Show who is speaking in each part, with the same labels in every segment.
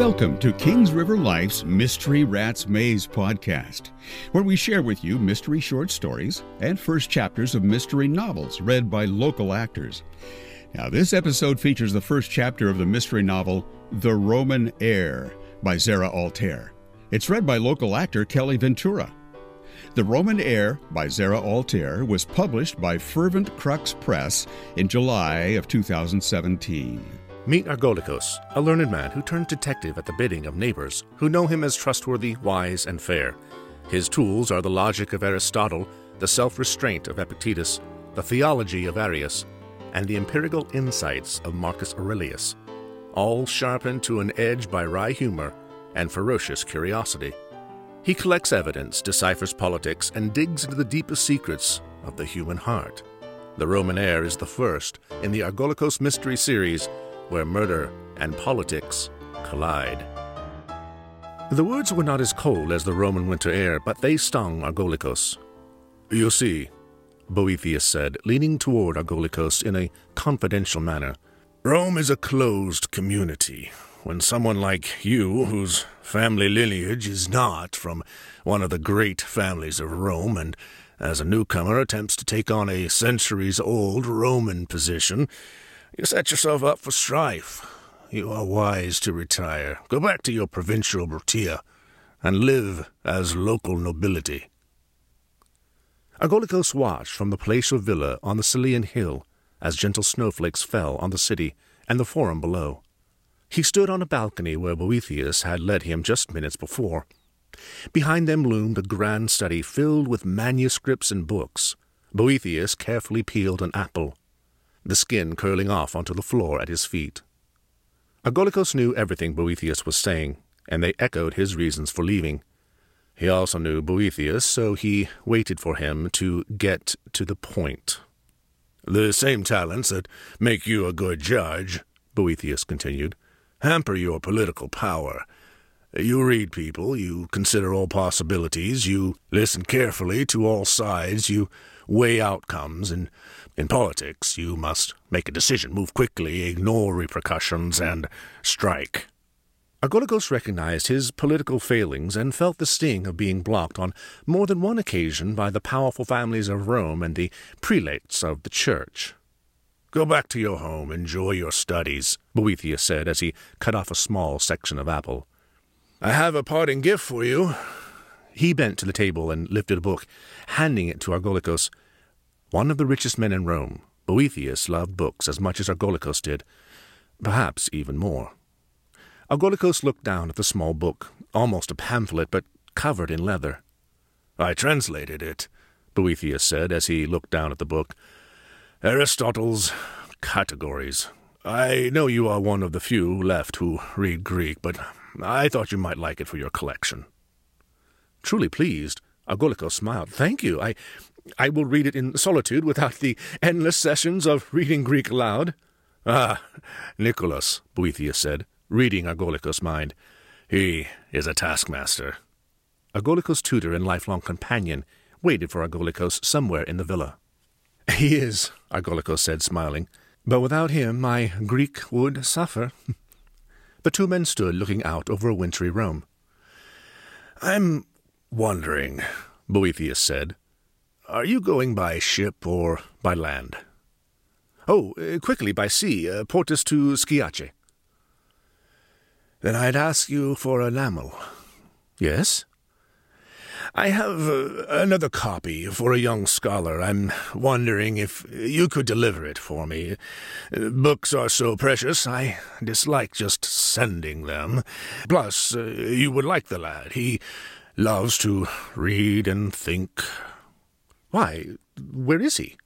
Speaker 1: Welcome to Kings River Life's Mystery Rats Maze podcast, where we share with you mystery short stories and first chapters of mystery novels read by local actors. Now, this episode features the first chapter of the mystery novel The Roman Heir by Zara Altair. It's read by local actor Kelly Ventura. The Roman Heir by Zara Altair was published by Fervent Crux Press in July of 2017.
Speaker 2: Meet Argolicus, a learned man who turns detective at the bidding of neighbors who know him as trustworthy, wise, and fair. His tools are the logic of Aristotle, the self restraint of Epictetus, the theology of Arius, and the empirical insights of Marcus Aurelius, all sharpened to an edge by wry humor and ferocious curiosity. He collects evidence, deciphers politics, and digs into the deepest secrets of the human heart. The Roman Heir is the first in the Argolicus Mystery series where murder and politics collide. The words were not as cold as the Roman winter air, but they stung Argolicus. You see, Boethius said, leaning toward Argolicus in a confidential manner, Rome is a closed community. When someone like you, whose family lineage is not from one of the great families of Rome, and as a newcomer attempts to take on a centuries old Roman position, you set yourself up for strife. You are wise to retire. Go back to your provincial Brutia and live as local nobility. Argolicus watched from the palatial villa on the Celian hill as gentle snowflakes fell on the city and the forum below. He stood on a balcony where Boethius had led him just minutes before. Behind them loomed a grand study filled with manuscripts and books. Boethius carefully peeled an apple, the skin curling off onto the floor at his feet. Argolicus knew everything Boethius was saying, and they echoed his reasons for leaving. He also knew Boethius, so he waited for him to get to the point. The same talents that make you a good judge, Boethius continued, hamper your political power. You read people, you consider all possibilities, you listen carefully to all sides, you weigh outcomes, and in politics you must make a decision, move quickly, ignore repercussions, and strike. Argolicus recognized his political failings and felt the sting of being blocked on more than one occasion by the powerful families of Rome and the prelates of the church. Go back to your home, enjoy your studies, Boethius said as he cut off a small section of apple. I have a parting gift for you. He bent to the table and lifted a book, handing it to Argolicus. One of the richest men in Rome, Boethius loved books as much as Argolicus did, perhaps even more. Argolicus looked down at the small book, almost a pamphlet, but covered in leather. I translated it, Boethius said as he looked down at the book. Aristotle's Categories. I know you are one of the few left who read Greek, but I thought you might like it for your collection. Truly pleased, Argolicus smiled. Thank you. I, I will read it in solitude without the endless sessions of reading Greek aloud. Ah, Nicholas, Boethius said reading Argolicus' mind. He is a taskmaster. Argolicus' tutor and lifelong companion waited for Argolicus somewhere in the villa. He is, Argolicus said, smiling, but without him my Greek would suffer. the two men stood looking out over a wintry Rome. I'm wondering, Boethius said, are you going by ship or by land? Oh, uh, quickly by sea, uh, Portus to Sciace. Then I'd ask you for a enamel. Yes? I have uh, another copy for a young scholar. I'm wondering if you could deliver it for me. Uh, books are so precious, I dislike just sending them. Plus, uh, you would like the lad. He loves to read and think. Why, where is he?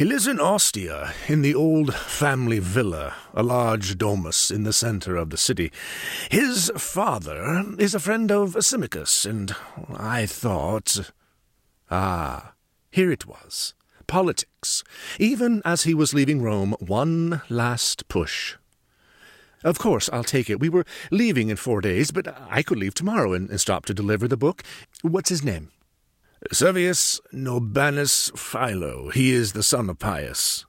Speaker 2: He lives in Ostia, in the old family villa, a large domus in the centre of the city. His father is a friend of Symmachus, and I thought. Ah, here it was. Politics. Even as he was leaving Rome, one last push. Of course, I'll take it. We were leaving in four days, but I could leave tomorrow and, and stop to deliver the book. What's his name? Servius Norbanus Philo. He is the son of Pius.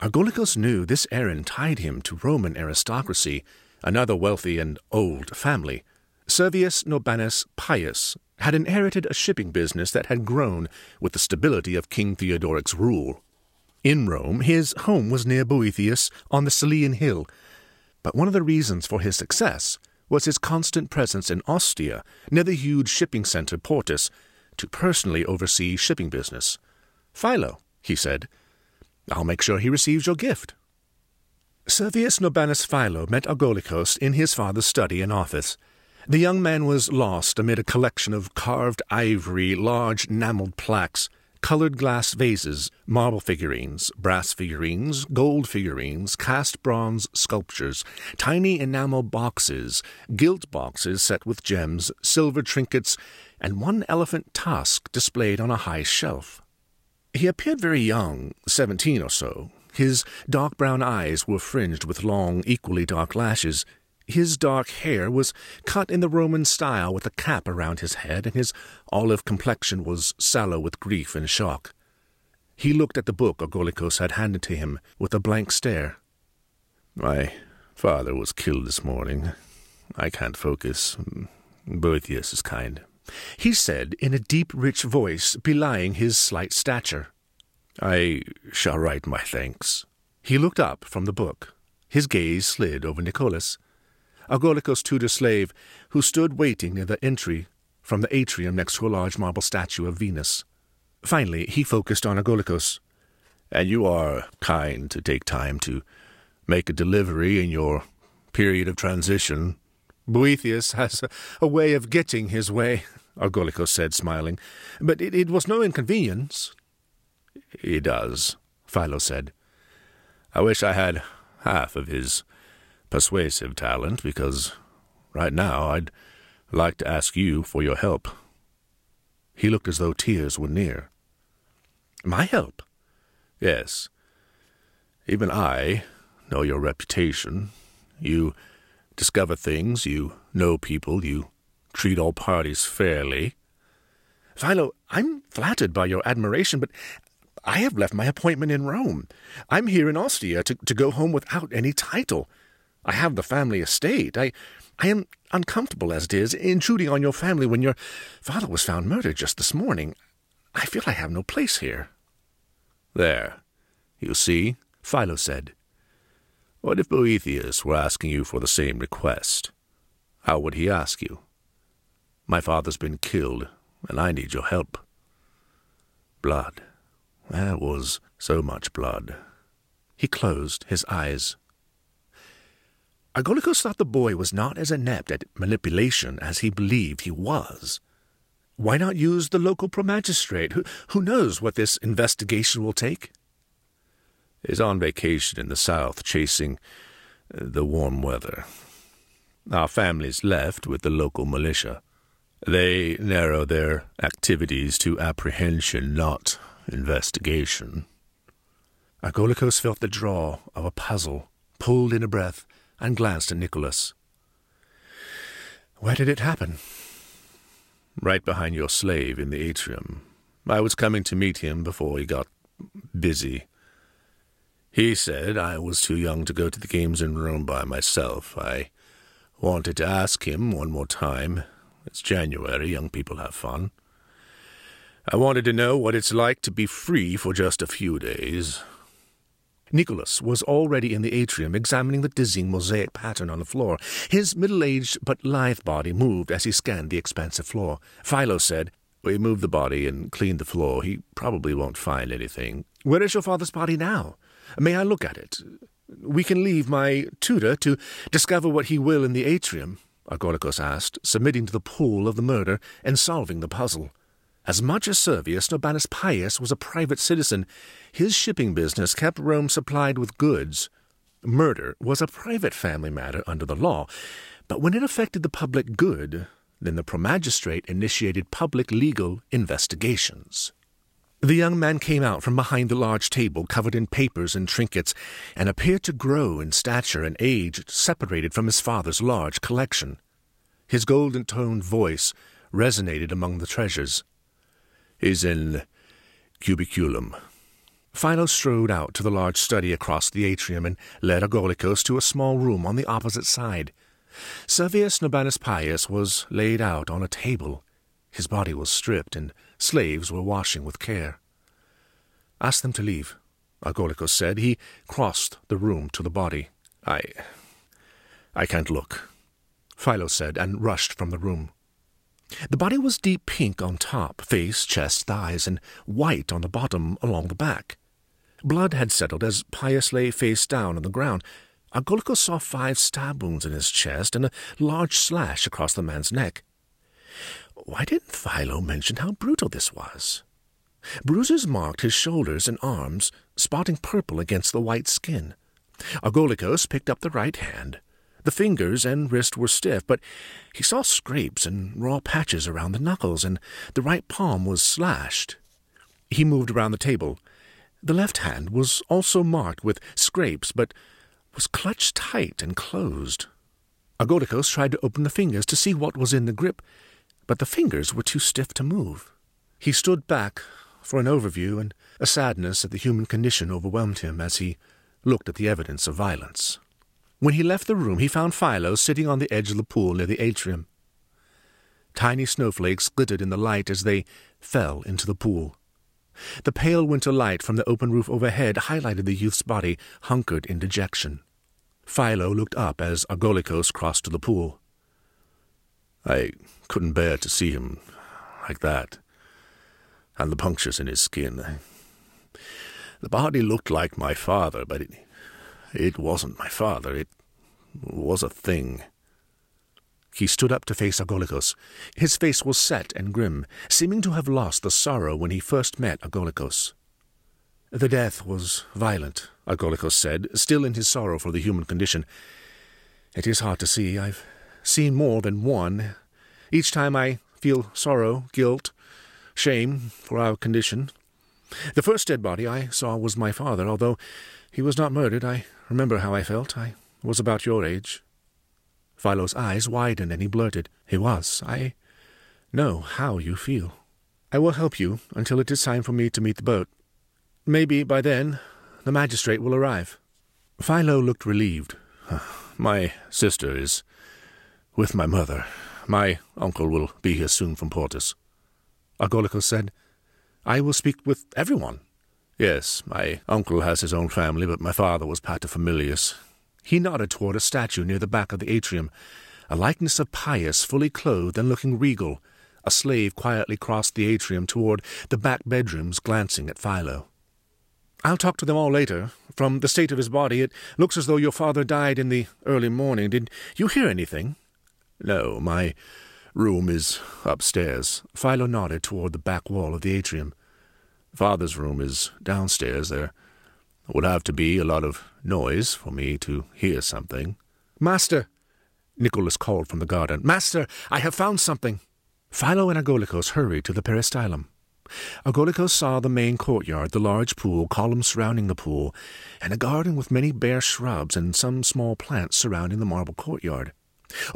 Speaker 2: Argolicus knew this errand tied him to Roman aristocracy, another wealthy and old family, Servius Norbanus Pius had inherited a shipping business that had grown with the stability of King Theodoric's rule. In Rome, his home was near Boethius on the Celian Hill, but one of the reasons for his success was his constant presence in Ostia, near the huge shipping center Portus, to personally oversee shipping business. Philo, he said, I'll make sure he receives your gift. Servius Norbanus Philo met Argolicus in his father's study and office. The young man was lost amid a collection of carved ivory, large enameled plaques, colored glass vases, marble figurines, brass figurines, gold figurines, cast bronze sculptures, tiny enamel boxes, gilt boxes set with gems, silver trinkets, and one elephant tusk displayed on a high shelf. He appeared very young, seventeen or so. His dark brown eyes were fringed with long, equally dark lashes. His dark hair was cut in the Roman style with a cap around his head, and his olive complexion was sallow with grief and shock. He looked at the book Argolicus had handed to him with a blank stare. My father was killed this morning. I can't focus. Boethius is kind he said in a deep, rich voice belying his slight stature. I shall write my thanks. He looked up from the book. His gaze slid over Nicholas, Argolicus' tutor slave, who stood waiting near the entry from the atrium next to a large marble statue of Venus. Finally, he focused on Argolicus. And you are kind to take time to make a delivery in your period of transition. Boethius has a, a way of getting his way. Argolicus said, smiling. But it, it was no inconvenience. He does, Philo said. I wish I had half of his persuasive talent, because right now I'd like to ask you for your help. He looked as though tears were near. My help? Yes. Even I know your reputation. You discover things, you know people, you treat all parties fairly. Philo, I'm flattered by your admiration, but I have left my appointment in Rome. I'm here in Ostia to, to go home without any title. I have the family estate. I, I am uncomfortable as it is, intruding on your family when your father was found murdered just this morning. I feel I have no place here. There. You see, Philo said. What if Boethius were asking you for the same request? How would he ask you? My father's been killed, and I need your help. Blood. There was so much blood. He closed his eyes. Argolicus thought the boy was not as inept at manipulation as he believed he was. Why not use the local promagistrate? Who, who knows what this investigation will take? Is on vacation in the south chasing uh, the warm weather. Our family's left with the local militia. They narrow their activities to apprehension, not investigation. Argolicus felt the draw of a puzzle, pulled in a breath, and glanced at Nicholas. Where did it happen? Right behind your slave in the atrium. I was coming to meet him before he got busy. He said I was too young to go to the games in Rome by myself. I wanted to ask him one more time, it's January, young people have fun. I wanted to know what it's like to be free for just a few days. Nicholas was already in the atrium examining the dizzying mosaic pattern on the floor. His middle aged but lithe body moved as he scanned the expansive floor. Philo said, We moved the body and cleaned the floor. He probably won't find anything. Where is your father's body now? May I look at it? We can leave my tutor to discover what he will in the atrium. Argolicus asked, submitting to the pull of the murder and solving the puzzle. As much as Servius Norbanus Pius was a private citizen, his shipping business kept Rome supplied with goods. Murder was a private family matter under the law, but when it affected the public good, then the promagistrate initiated public legal investigations. The young man came out from behind the large table covered in papers and trinkets, and appeared to grow in stature and age, separated from his father's large collection. His golden toned voice resonated among the treasures. He's in cubiculum. Philo strode out to the large study across the atrium and led Argolicus to a small room on the opposite side. Servius Norbanus Pius was laid out on a table. His body was stripped, and slaves were washing with care. Ask them to leave, Argolicus said. He crossed the room to the body. I. I can't look, Philo said, and rushed from the room. The body was deep pink on top, face, chest, thighs, and white on the bottom along the back. Blood had settled as Pius lay face down on the ground. Argolicus saw five stab wounds in his chest and a large slash across the man's neck. Why didn't Philo mention how brutal this was? Bruises marked his shoulders and arms, spotting purple against the white skin. Argolicus picked up the right hand. The fingers and wrist were stiff, but he saw scrapes and raw patches around the knuckles, and the right palm was slashed. He moved around the table. The left hand was also marked with scrapes, but was clutched tight and closed. Argolicus tried to open the fingers to see what was in the grip, but the fingers were too stiff to move. He stood back for an overview, and a sadness at the human condition overwhelmed him as he looked at the evidence of violence. When he left the room, he found Philo sitting on the edge of the pool near the atrium. Tiny snowflakes glittered in the light as they fell into the pool. The pale winter light from the open roof overhead highlighted the youth's body, hunkered in dejection. Philo looked up as Argolicus crossed to the pool. I couldn't bear to see him like that, and the punctures in his skin. The body looked like my father, but it, it wasn't my father. It was a thing. He stood up to face Argolicus. His face was set and grim, seeming to have lost the sorrow when he first met Argolicus. The death was violent, Argolicus said, still in his sorrow for the human condition. It is hard to see. I've seen more than one. Each time I feel sorrow, guilt, shame for our condition. The first dead body I saw was my father, although he was not murdered. I remember how I felt. I was about your age. Philo's eyes widened and he blurted, He was. I know how you feel. I will help you until it is time for me to meet the boat. Maybe by then the magistrate will arrive. Philo looked relieved. My sister is with my mother. My uncle will be here soon from Portus. Argolicus said, I will speak with everyone. Yes, my uncle has his own family, but my father was paterfamilias. He nodded toward a statue near the back of the atrium, a likeness of Pius fully clothed and looking regal. A slave quietly crossed the atrium toward the back bedrooms, glancing at Philo. I'll talk to them all later. From the state of his body, it looks as though your father died in the early morning. Did you hear anything? No, my room is upstairs. Philo nodded toward the back wall of the atrium. Father's room is downstairs. There would have to be a lot of noise for me to hear something. Master! Nicholas called from the garden. Master, I have found something. Philo and Argolicus hurried to the peristylum. Argolicus saw the main courtyard, the large pool, columns surrounding the pool, and a garden with many bare shrubs and some small plants surrounding the marble courtyard.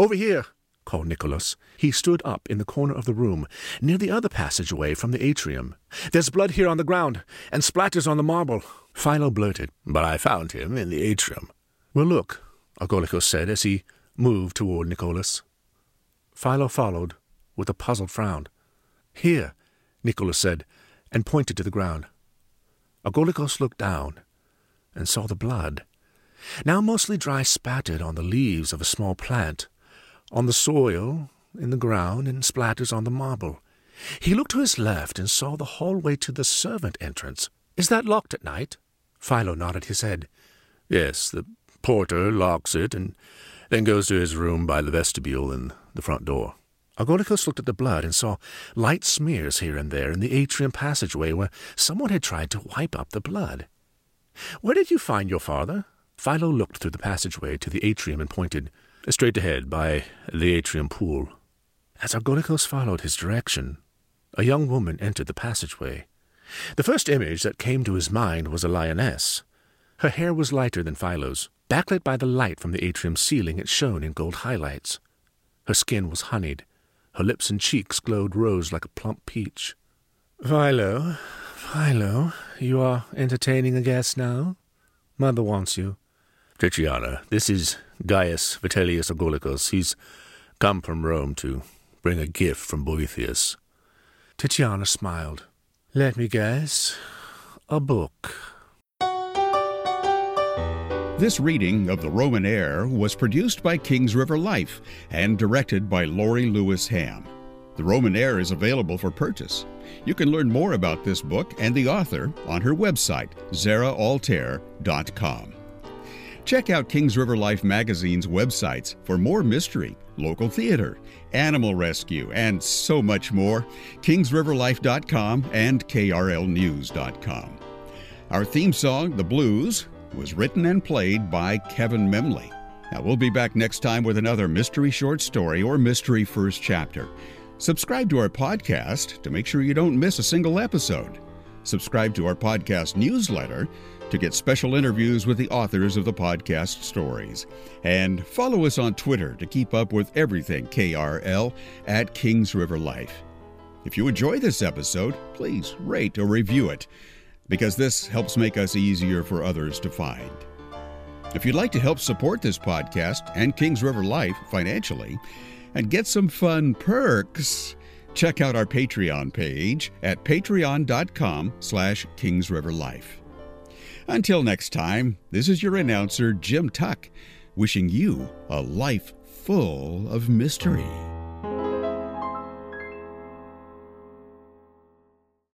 Speaker 2: Over here, called Nicholas. He stood up in the corner of the room, near the other passageway from the atrium. There's blood here on the ground, and splatters on the marble. Philo blurted, But I found him in the atrium. Well, look, Argolicus said as he moved toward Nicholas. Philo followed, with a puzzled frown. Here, Nicholas said, and pointed to the ground. Argolicus looked down and saw the blood, now mostly dry spattered on the leaves of a small plant, on the soil, in the ground, and splatters on the marble. He looked to his left and saw the hallway to the servant entrance. Is that locked at night? Philo nodded his head. Yes, the porter locks it and then goes to his room by the vestibule and the front door. Argolicus looked at the blood and saw light smears here and there in the atrium passageway where someone had tried to wipe up the blood. Where did you find your father? Philo looked through the passageway to the atrium and pointed. Straight ahead, by the atrium pool. As Argolicus followed his direction, a young woman entered the passageway. The first image that came to his mind was a lioness. Her hair was lighter than Philo's. Backlit by the light from the atrium ceiling, it shone in gold highlights. Her skin was honeyed. Her lips and cheeks glowed rose like a plump peach. Philo, Philo, You are entertaining a guest now? Mother wants you. Titiana, this is Gaius Vitellius Autolycus. He's come from Rome to bring a gift from Boethius. Titiana smiled. Let me guess. A book.
Speaker 1: This reading of The Roman Heir was produced by Kings River Life and directed by Lorie Lewis Ham. The Roman Heir is available for purchase. You can learn more about this book and the author on her website, zaraaltair.com. Check out Kings River Life magazine's websites for more mystery, local theater, animal rescue, and so much more. KingsRiverLife.com and KRLNews.com. Our theme song, The Blues, was written and played by Kevin Memley. Now, we'll be back next time with another mystery short story or mystery first chapter. Subscribe to our podcast to make sure you don't miss a single episode. Subscribe to our podcast newsletter to get special interviews with the authors of the podcast stories. And follow us on Twitter to keep up with everything KRL at Kings River Life. If you enjoy this episode, please rate or review it because this helps make us easier for others to find. If you'd like to help support this podcast and Kings River Life financially and get some fun perks, check out our Patreon page at patreon.com slash kingsriverlife. Until next time, this is your announcer, Jim Tuck, wishing you a life full of mystery.